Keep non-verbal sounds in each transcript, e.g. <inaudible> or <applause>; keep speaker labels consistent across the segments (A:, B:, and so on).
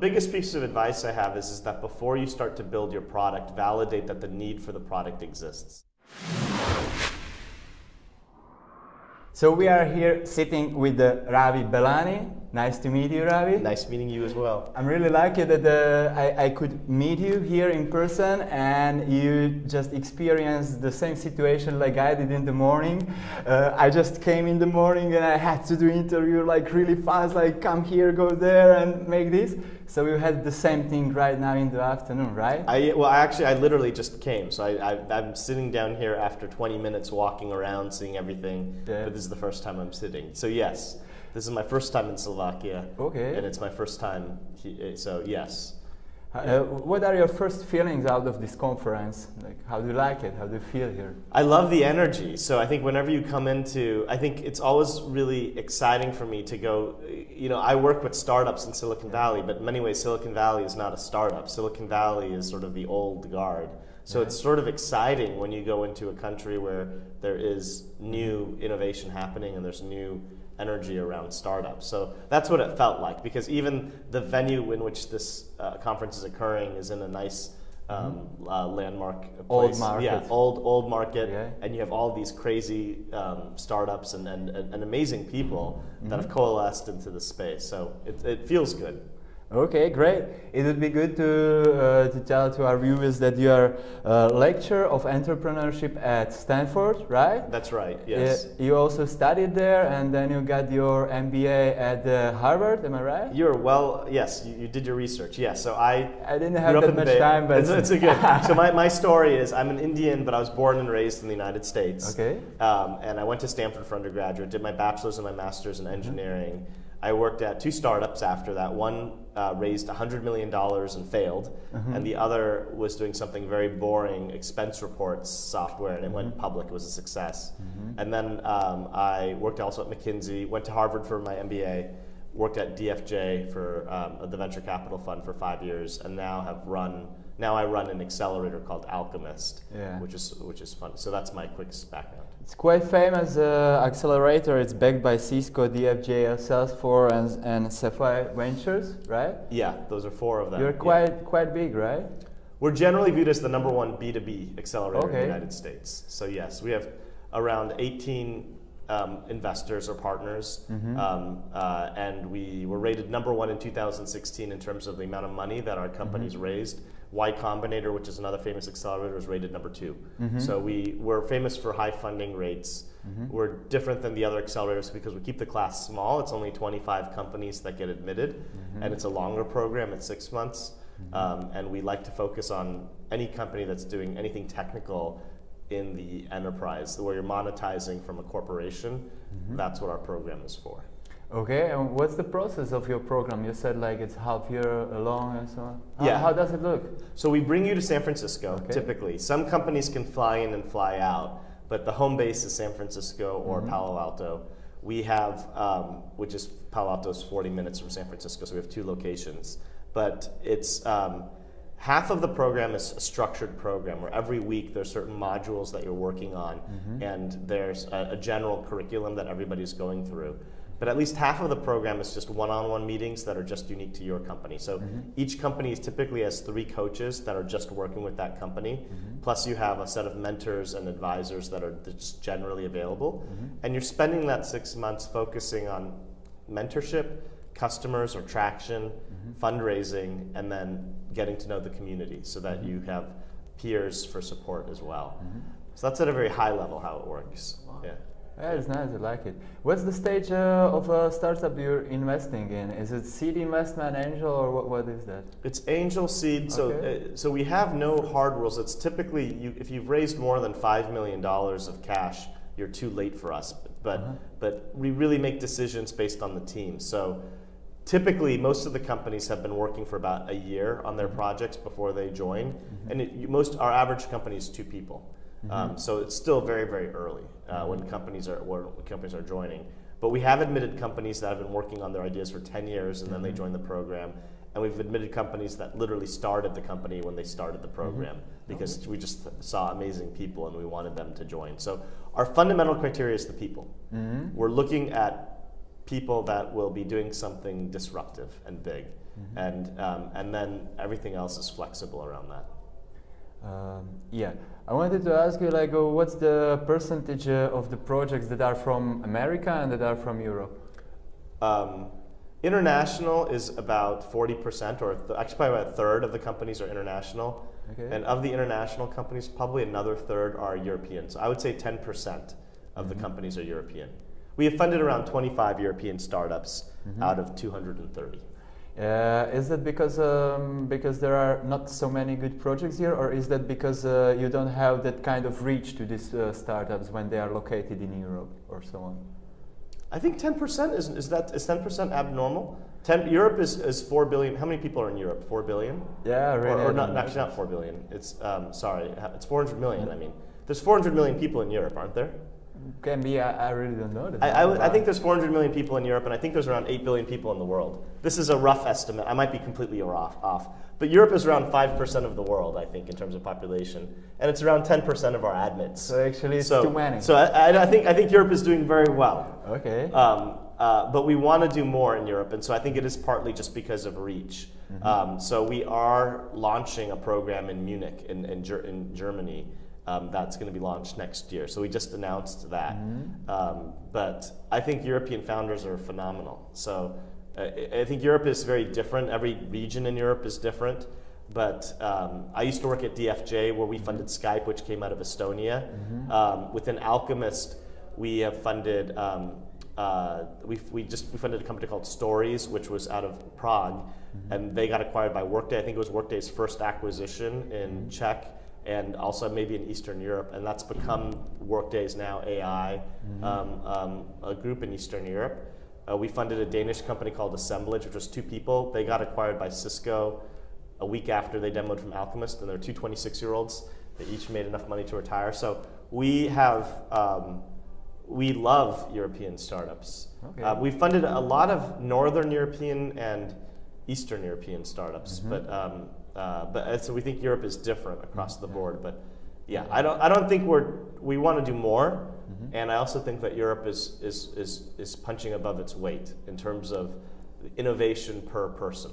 A: biggest piece of advice I have is, is that before you start to build your product, validate that the need for the product exists.
B: So we are here sitting with uh, Ravi Belani. Nice to meet you, Ravi.
A: Nice meeting you as well.
B: I'm really lucky that uh, I, I could meet you here in person and you just experienced the same situation like I did in the morning. Uh, I just came in the morning and I had to do interview like really fast, like come here, go there and make this. So we had the same thing right now in the afternoon, right?
A: I well, I actually, I literally just came. So I, I, am sitting down here after 20 minutes walking around, seeing everything. Yeah. But this is the first time I'm sitting. So yes, this is my first time in Slovakia.
B: Okay.
A: And it's my first time. He, so yes.
B: Uh, what are your first feelings out of this conference? Like, how do you like it? How do you feel here?
A: I love the energy. So I think whenever you come into, I think it's always really exciting for me to go. You know, I work with startups in Silicon Valley, but in many ways, Silicon Valley is not a startup. Silicon Valley is sort of the old guard. So it's sort of exciting when you go into a country where there is new innovation happening and there's new energy around startups. So that's what it felt like because even the venue in which this uh, conference is occurring is in a nice um, mm-hmm. uh, landmark place.
B: Old market.
A: Yeah, old old market, yeah. and you have all these crazy um, startups and, and, and, amazing people mm-hmm. that have coalesced into the space. So it, it feels good.
B: Okay, great. It would be good to, uh, to tell to our viewers that you are a lecturer of entrepreneurship at Stanford, right?
A: That's right, yes.
B: Uh, you also studied there and then you got your MBA at uh, Harvard, am I right?
A: You're well, yes, you, you, did your research, yes. So I
B: I didn't have that much time, but...
A: It's, it's a good. <laughs> so my, my story is I'm an Indian, but I was born and raised in the United States.
B: Okay.
A: Um, and I went to Stanford for undergraduate, did my bachelor's and my master's in engineering. Mm -hmm I worked at two startups after that. One uh, raised $100 million and failed, mm-hmm. and the other was doing something very boring, expense reports software, and it mm-hmm. went public. It was a success. Mm-hmm. And then um, I worked also at McKinsey, went to Harvard for my MBA, worked at DFJ for um, the venture capital fund for five years, and now have run. Now I run an accelerator called Alchemist, yeah. which is which is fun. So that's my quick background.
B: It's quite famous uh, accelerator. It's backed by Cisco, DFJ, Salesforce, and, and Sapphire Ventures, right?
A: Yeah, those are four of them.
B: You're quite
A: yeah.
B: quite big, right?
A: We're generally viewed as the number one B2B accelerator okay. in the United States. So yes, we have around 18 um, investors or partners, mm-hmm. um, uh, and we were rated number one in 2016 in terms of the amount of money that our companies mm-hmm. raised. Y Combinator, which is another famous accelerator, was rated number 2 mm-hmm. So we we're famous for high funding rates. Mm-hmm. We're different than the other accelerators because we keep the class small. It's only 25 companies that get admitted, mm-hmm. and it's a longer program. It's six months, mm-hmm. um, and we like to focus on any company that's doing anything technical in the enterprise, where you're monetizing from a corporation. Mm-hmm. That's what our program is for.
B: Okay, and what's the process of your program? You said like it's half year long and so on. How,
A: yeah.
B: How does it look?
A: So we bring you to San Francisco okay. typically. Some companies can fly in and fly out, but the home base is San Francisco or mm-hmm. Palo Alto. We have, um, which is Palo Alto is 40 minutes from San Francisco, so we have two locations. But it's um, half of the program is a structured program where every week there's certain modules that you're working on, mm-hmm. and there's a, a general curriculum that everybody's going through but at least half of the program is just one-on-one meetings that are just unique to your company. So mm-hmm. each company typically has three coaches that are just working with that company. Mm-hmm. Plus, you have a set of mentors and advisors that are just generally available, mm-hmm. and you're spending that six months focusing on mentorship, customers or traction, mm-hmm. fundraising, and then getting to know the community so that mm-hmm. you have peers for support as well. Mm-hmm. So that's at a very high level how it works. Yeah.
B: Yeah, it's nice. I like it. What's the stage uh, of a startup you're investing in? Is it seed investment, angel, or what, what is that?
A: It's angel seed. So, okay. uh, so we have no hard rules. It's typically you, if you've raised more than five million dollars of cash, you're too late for us. But uh-huh. but we really make decisions based on the team. So typically most of the companies have been working for about a year on their mm-hmm. projects before they join mm-hmm. and it, most our average company is two people Mm-hmm. Um, so it's still very, very early uh, when companies are when companies are joining. But we have admitted companies that have been working on their ideas for 10 years and mm-hmm. then they mm-hmm. join the program. And we've admitted companies that literally started the company when they started the mm-hmm. program mm-hmm. because we just saw amazing people and we wanted them to join. So our fundamental criteria is the people. Mm-hmm. We're looking at people that will be doing something disruptive and big. mm-hmm. and um, and then everything else is flexible around that.
B: Um, yeah, I wanted to ask you, like, uh, what's the percentage uh, of the projects that are from America and that are from Europe?
A: Um, international is about 40%, or th- actually probably about a third of the companies are international. Okay. And of the international companies, probably another third are European. So I would say 10% of mm-hmm. the companies are European. We have funded around 25 European startups mm-hmm. out of 230.
B: Uh, is that because um, because there are not so many good projects here, or is that because uh, you don't have that kind of reach to these uh, startups when they are located in Europe or so on?
A: I think 10% is, is that is 10% abnormal? 10, Europe is, is 4 billion. How many people are in Europe? 4 billion?
B: Yeah,
A: really. Or, or not, actually not 4 billion. It's, um, sorry, it's 400 million, I mean. There's 400 million people in Europe, aren't there?
B: Can be, I, I really don't know.
A: I, I, I, think there's 400 million people in Europe, and I think there's around 8 billion people in the world. This is a rough estimate. I might be completely off. off. But Europe is around 5% of the world, I think, in terms of population. And it's around 10% of our admits.
B: So actually, it's so, too many.
A: So I, I, think, I think Europe is doing very well.
B: Okay.
A: Um, uh, but we want to do more in Europe, and so I think it is partly just because of reach. Mm-hmm. Um, so we are launching a program in Munich, in, in, Ger- in Germany, um, that's going to be launched next year. So we just announced that. Mm-hmm. Um, but I think European founders are phenomenal. So uh, I think Europe is very different. Every region in Europe is different. But um, I used to work at DFJ where we funded Skype, which came out of Estonia. Mm-hmm. Um, within Alchemist, we have funded. Um, uh, we, we just we funded a company called Stories, which was out of Prague, mm-hmm. and they got acquired by Workday. I think it was Workday's first acquisition in mm-hmm. Czech and also maybe in Eastern Europe, and that's become Workday's now AI mm-hmm. um, um, a group in Eastern Europe. Uh, we funded a Danish company called Assemblage, which was two people. They got acquired by Cisco a week after they demoed from Alchemist, and they're two 26 year olds. They each made enough money to retire. So we have, um, we love European startups. Okay. Uh, we funded a lot of Northern European and Eastern European startups, mm-hmm. but um, uh, but so we think Europe is different across the board. But yeah, I don't I don't think we're we want to do more, mm-hmm. and I also think that Europe is is is is punching above its weight in terms of innovation per person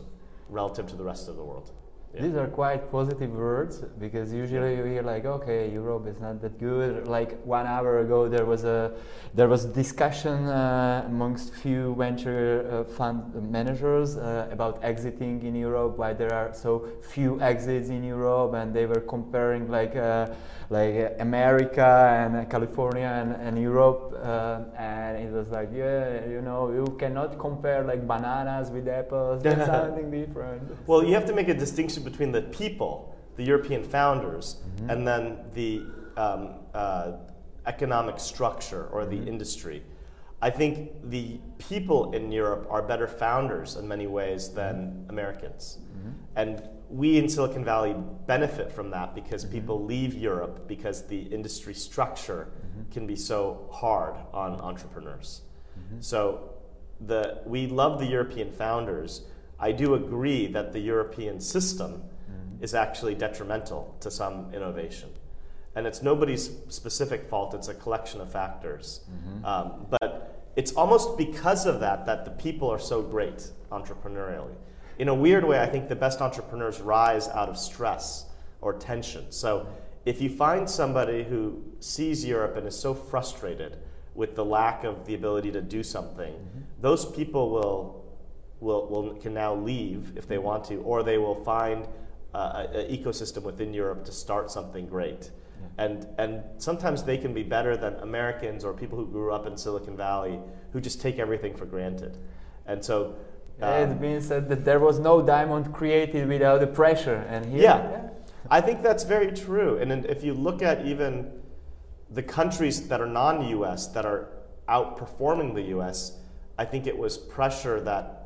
A: relative to the rest of the world.
B: Yeah. These are quite positive words because usually you hear like, okay, Europe is not that good. Like one hour ago, there was a there was discussion uh, amongst few venture uh, fund managers uh, about exiting in Europe. Why there are so few exits in Europe, and they were comparing like uh, like America and California and, and Europe, uh, and it was like, yeah, you know, you cannot compare like bananas with apples. That's <laughs> something different.
A: Well, you have to make a distinction between the people, the European founders, mm-hmm. and then the um, uh, economic structure or the mm-hmm. industry. I think the people in Europe are better founders in many ways than mm-hmm. Americans. Mm-hmm. And we in Silicon Valley benefit from that because mm-hmm. people leave Europe because the industry structure mm-hmm. can be so hard on entrepreneurs. Mm-hmm. So the, we love the European founders. I do agree that the European system mm-hmm. is actually detrimental to some innovation. And it's nobody's specific fault, it's a collection of factors. Mm-hmm. Um, but it's almost because of that that the people are so great entrepreneurially in a weird way, I think the best entrepreneurs rise out of stress or tension. So if you find somebody who sees Europe and is so frustrated with the lack of the ability to do something, mm-hmm. those people will, will, will can now leave if they want to, or they will find uh, an ecosystem within Europe to start something great. Yeah. And, and sometimes they can be better than Americans or people who grew up in Silicon Valley who just take everything for granted. And so
B: um, it means that, there was no diamond created without the pressure, and here,
A: yeah, yeah. I think that's very true. And if you look at even the countries that are non-U.S. that are outperforming the U.S., I think it was pressure that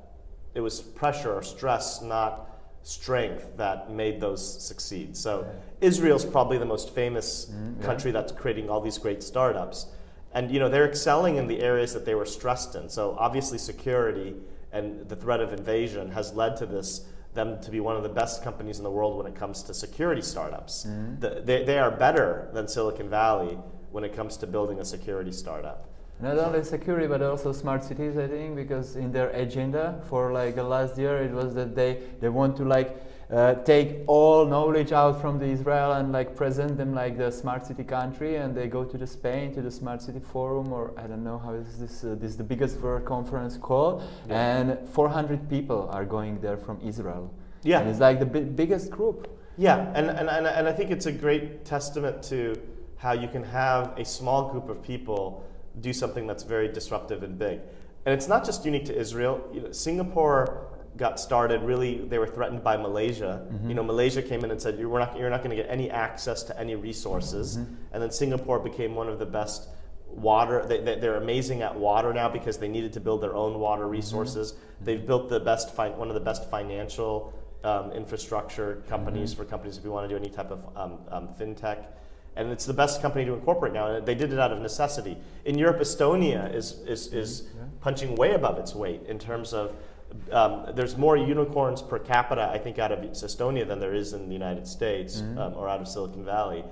A: it was pressure or stress, not strength, that made those succeed. So Israel's probably the most famous mm, country that's creating all these great startups, and you know they're excelling in the areas that they were stressed in. So obviously security and the threat of invasion has led to this them to be one of the best companies in the world when it comes to security startups. Mm-hmm. The, they, they are better than Silicon Valley when it comes to building a security startup.
B: Not only security, but also smart cities. I think because in their agenda for like the last year, it was that they they want to like uh, take all knowledge out from the Israel and like present them like the smart city country, and they go to the Spain to the smart city forum, or I don't know how is this. Uh, this is the biggest world conference call,
A: Yeah.
B: and 400 people are going there from Israel.
A: Yeah.
B: and it's like the bi- biggest group.
A: Yeah, and, and, and, and I think it's a great testament to how you can have a small group of people do something that's very disruptive and big. And it's not just unique to Israel. You know, Singapore got started really, they were threatened by Malaysia. You know, Malaysia came in and said, you're not, you're not going to get any access to any resources. And then Singapore became one of the best water they, they, they're amazing at water now because they needed to build their own water resources they've built the best fi- one of the best financial um, infrastructure companies for companies if you want to do any type of um, um, fintech and it's the best company to incorporate now. And they did it out of necessity. In europe estonia is, is, is punching way above its weight in terms of um, there's more unicorns per capita i think out of estonia than there is in the united states um, or out of silicon valley.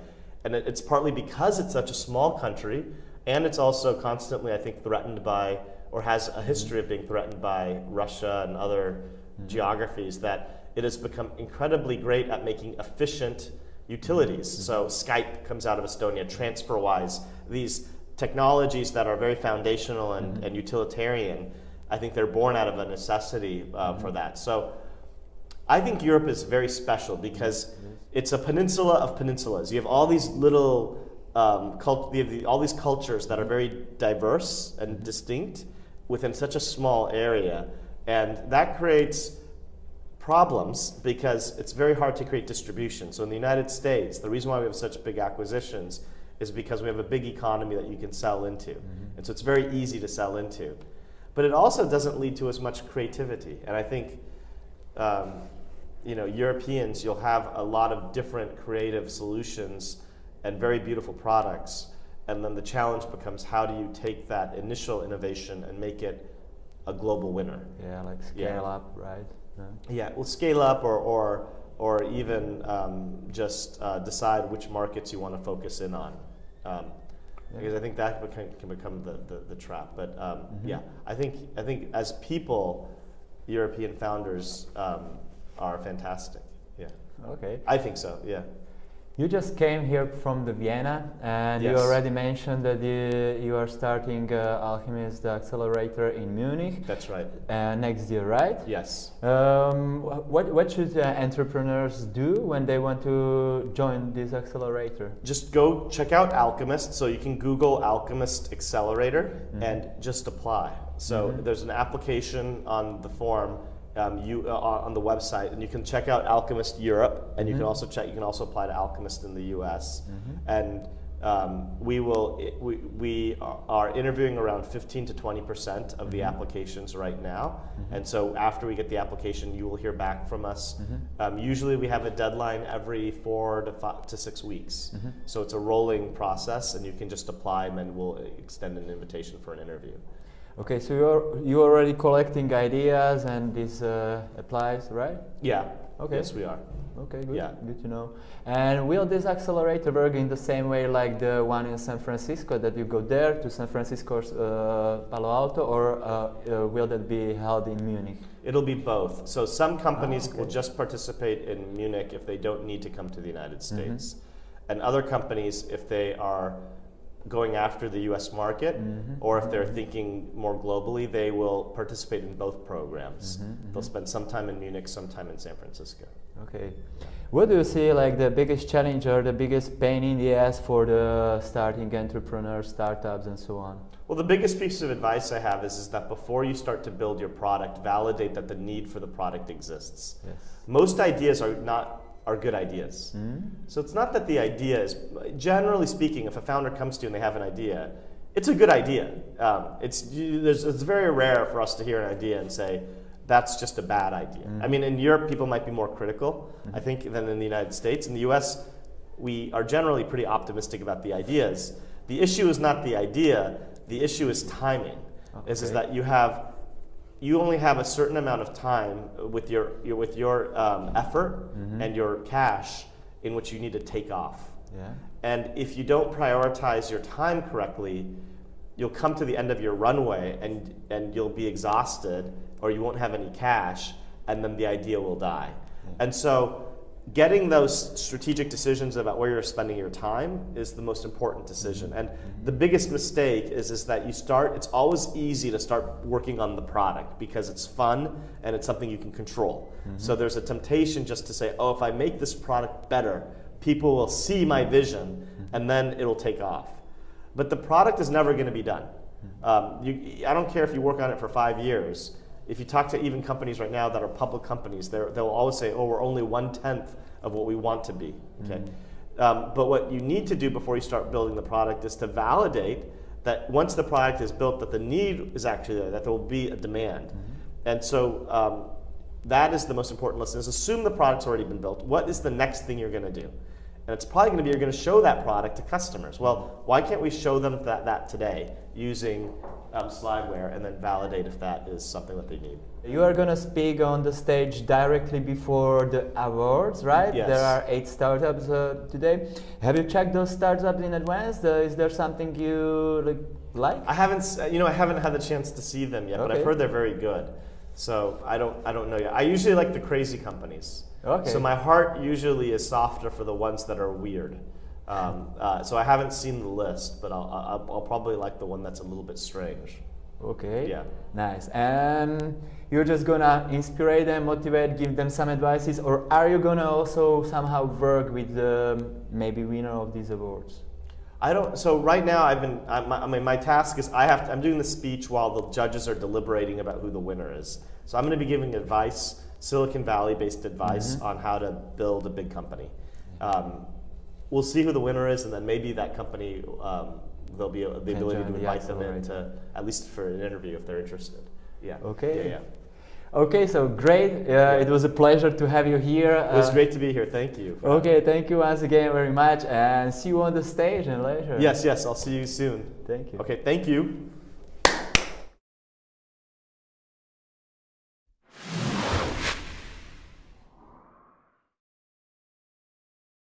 A: And it, it's partly because it's such a small country and it's also constantly, I think, threatened by, or has a history of being threatened by Russia and other geographies, that it has become incredibly great at making efficient utilities. So Skype comes out of Estonia, TransferWise, these technologies that are very foundational and, and utilitarian. I think they're born out of a necessity uh, for that. So I think Europe is very special because it's a peninsula of peninsulas. You have all these little, um, cult- the, all these cultures that are very diverse and distinct within such a small area, and that creates problems because it's very hard to create distribution. So in the United States, the reason why we have such big acquisitions is because we have a big economy that you can sell into, and so it's very easy to sell into. But it also doesn't lead to as much creativity, and I think um, you know, Europeans, you'll have a lot of different creative solutions and very beautiful products. And then the challenge becomes how do you take that initial innovation and make it a global winner?
B: Yeah, like
A: Yeah.
B: scale up, right? Yeah.
A: Yeah, well, scale up or, or, or even um, just uh, decide which markets you want to focus in on. Um, because I think that become, can become the, the, the trap. But um, yeah, I think, I think as people, European founders um, are fantastic. Yeah,
B: Okay.
A: I think so. Yeah.
B: You just came here from the Vienna, and you already mentioned that you, you are starting uh, Alchemist Accelerator in Munich
A: That's right.
B: uh, next year, right?
A: Yes.
B: Um, what, what should uh, entrepreneurs do when they want to join this accelerator?
A: Just go check out Alchemist. So you can Google Alchemist Accelerator and just apply. So there's an application on the form. Um, you uh, on the website, and you can check out Alchemist Europe, and you can also check. You can also apply to Alchemist in the U.S. And um, we will. We, we are interviewing around 15 to 20 percent of the applications right now, and so after we get the application, you will hear back from us. Um, usually, we have a deadline every four to five to six weeks, so it's a rolling process, and you can just apply, and then we'll extend an invitation for an interview.
B: Okay, so you're you already collecting ideas, and this uh, applies, right?
A: Yeah.
B: Okay.
A: Yes, we are.
B: Okay, good.
A: Yeah.
B: Good to know. And will this accelerator work in the same way like the one in San Francisco that you go there to San Francisco, uh, Palo Alto, or uh, uh, will that be held in Munich?
A: It'll be both. So some companies
B: okay.
A: will just participate in Munich if they don't need to come to the United
B: Mm-hmm.
A: States, and other companies, if they are going after the U.S. market
B: Mm-hmm.
A: or if they're thinking more globally, they will participate in both programs.
B: Mm-hmm,
A: They'll spend some time in Munich, some time in San Francisco.
B: Okay. What do you see like the biggest challenge or the biggest pain in the ass for the starting entrepreneurs, startups, and so on?
A: Well, the biggest piece of advice I have is, is that before you start to build your product, validate that the need for the product exists.
B: Yes.
A: Most ideas are not are good ideas.
B: Mm-hmm.
A: So it's not that the idea is, generally speaking, if a founder comes to you and they have an idea, it's a good idea. Um, it's, you, there's, it's very rare for us to hear an idea and say, that's just a bad idea. I mean, in Europe, people might be more critical, I think, than in the United States. In the US, we are generally pretty optimistic about the ideas. The issue is not the idea, the issue is timing. Is, is that you have you only have a certain amount of time with your, your with your um, effort and your cash in which you need to take off.
B: Yeah.
A: And if you don't prioritize your time correctly, you'll come to the end of your runway and, and you'll be exhausted or you won't have any cash, and then the idea will die. And so, getting those strategic decisions about where you're spending your time is the most important decision. Mm-hmm. And the biggest mistake is, is that you start, it's always easy to start working on the product because it's fun and it's something you can control. Mm-hmm. So there's a temptation just to say, oh, if I make this product better, people will see my vision mm-hmm. and then it'll take off. But the product is never going to be done. Um, you, I don't care if you work on it for five years. If you talk to even companies right now that are public companies, they'll always say, "Oh, we're only one tenth of what we want to be." Okay, um, but what you need to do before you start building the product is to validate that once the product is built, that the need is actually there, that there will be a demand, and so um, that is the most important lesson. Is assume the product's already been built. What is the next thing you're going to do? And it's probably going to be you're going to show that product to customers. Well, why can't we show them that, that today using um, Slideware and then validate if that is something that they need?
B: You are gonna speak on the stage directly before the awards, right?
A: Yes.
B: There are eight startups uh, today. Have you checked those startups in advance? Uh, is there something you like? like?
A: I haven't, you know, I haven't had the chance to see them yet, okay. but I've heard they're very good. So I don't, I don't know yet. I usually like the crazy companies.
B: Okay.
A: So my heart usually is softer for the ones that are weird. Um, uh, so I haven't seen the list, but I'll, I'll, I'll probably like the one that's a little bit strange.
B: Okay.
A: Yeah.
B: Nice. And you're just gonna inspire them, motivate, give them some advices, or are you gonna also somehow work with the maybe winner of these awards?
A: I don't. So right now, I've been. I, my, I mean, my task is I have. To, I'm doing the speech while the judges are deliberating about who the winner is. So I'm going to be giving advice, Silicon Valley-based advice
B: Mm-hmm.
A: on how to build a big company. Um, we'll see who the winner is, and then maybe that company um, there'll be a, the ability to invite them in to at least for an interview if they're interested. Yeah.
B: Okay.
A: Yeah. yeah.
B: Okay, so great. Uh, it was a pleasure to have you here.
A: It was
B: Uh,
A: great to be here. Thank you.
B: Okay, thank you once again very much, and see you on the stage and later.
A: Yes. Yes. I'll see you soon.
B: Thank you.
A: Okay. Thank you.